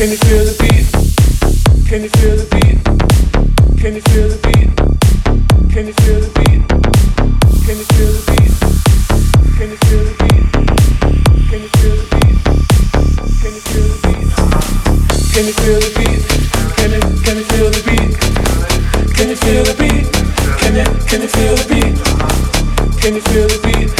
Can you feel the beat? Can you feel the beat? Can you feel the beat? Can you feel the beat? Can you feel the beat? Can you feel the beat? Can you feel the beat? Can you feel the beat? Can you feel the beat? Can you feel the beat? Can you feel the beat? Can you can you feel the beat? Can you feel the beat?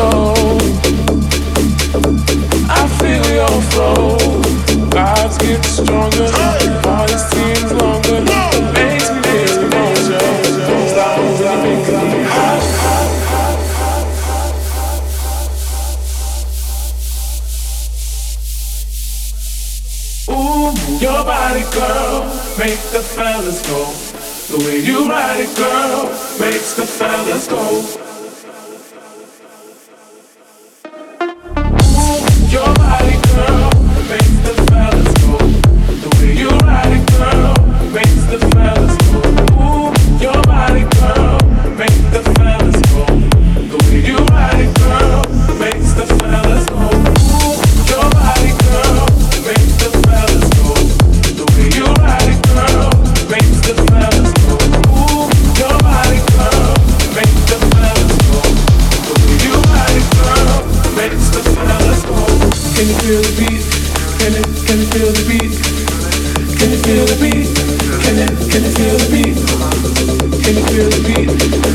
I feel your flow. Vibes get stronger. Seems longer. Makes me Ooh, your body, girl, make the fellas go. The way you ride it, girl, makes the fellas go. Can you feel the beat? Can you feel the beat? Can you feel the beat? Can you feel the beat? Can you feel the beat?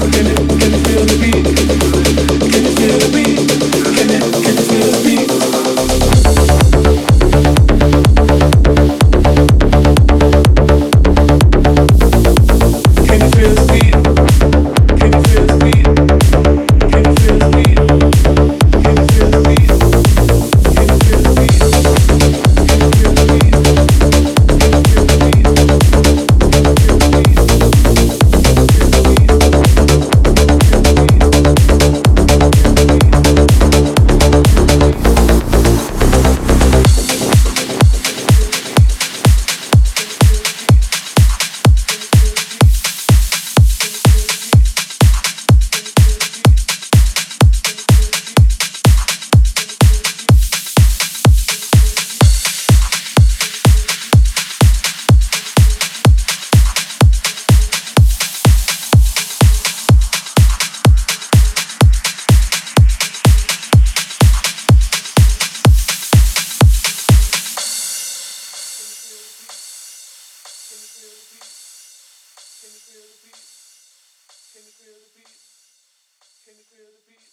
Can you feel the beat?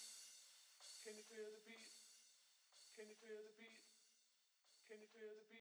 Can you feel the beat? Can you feel the beat? Can you feel the beat?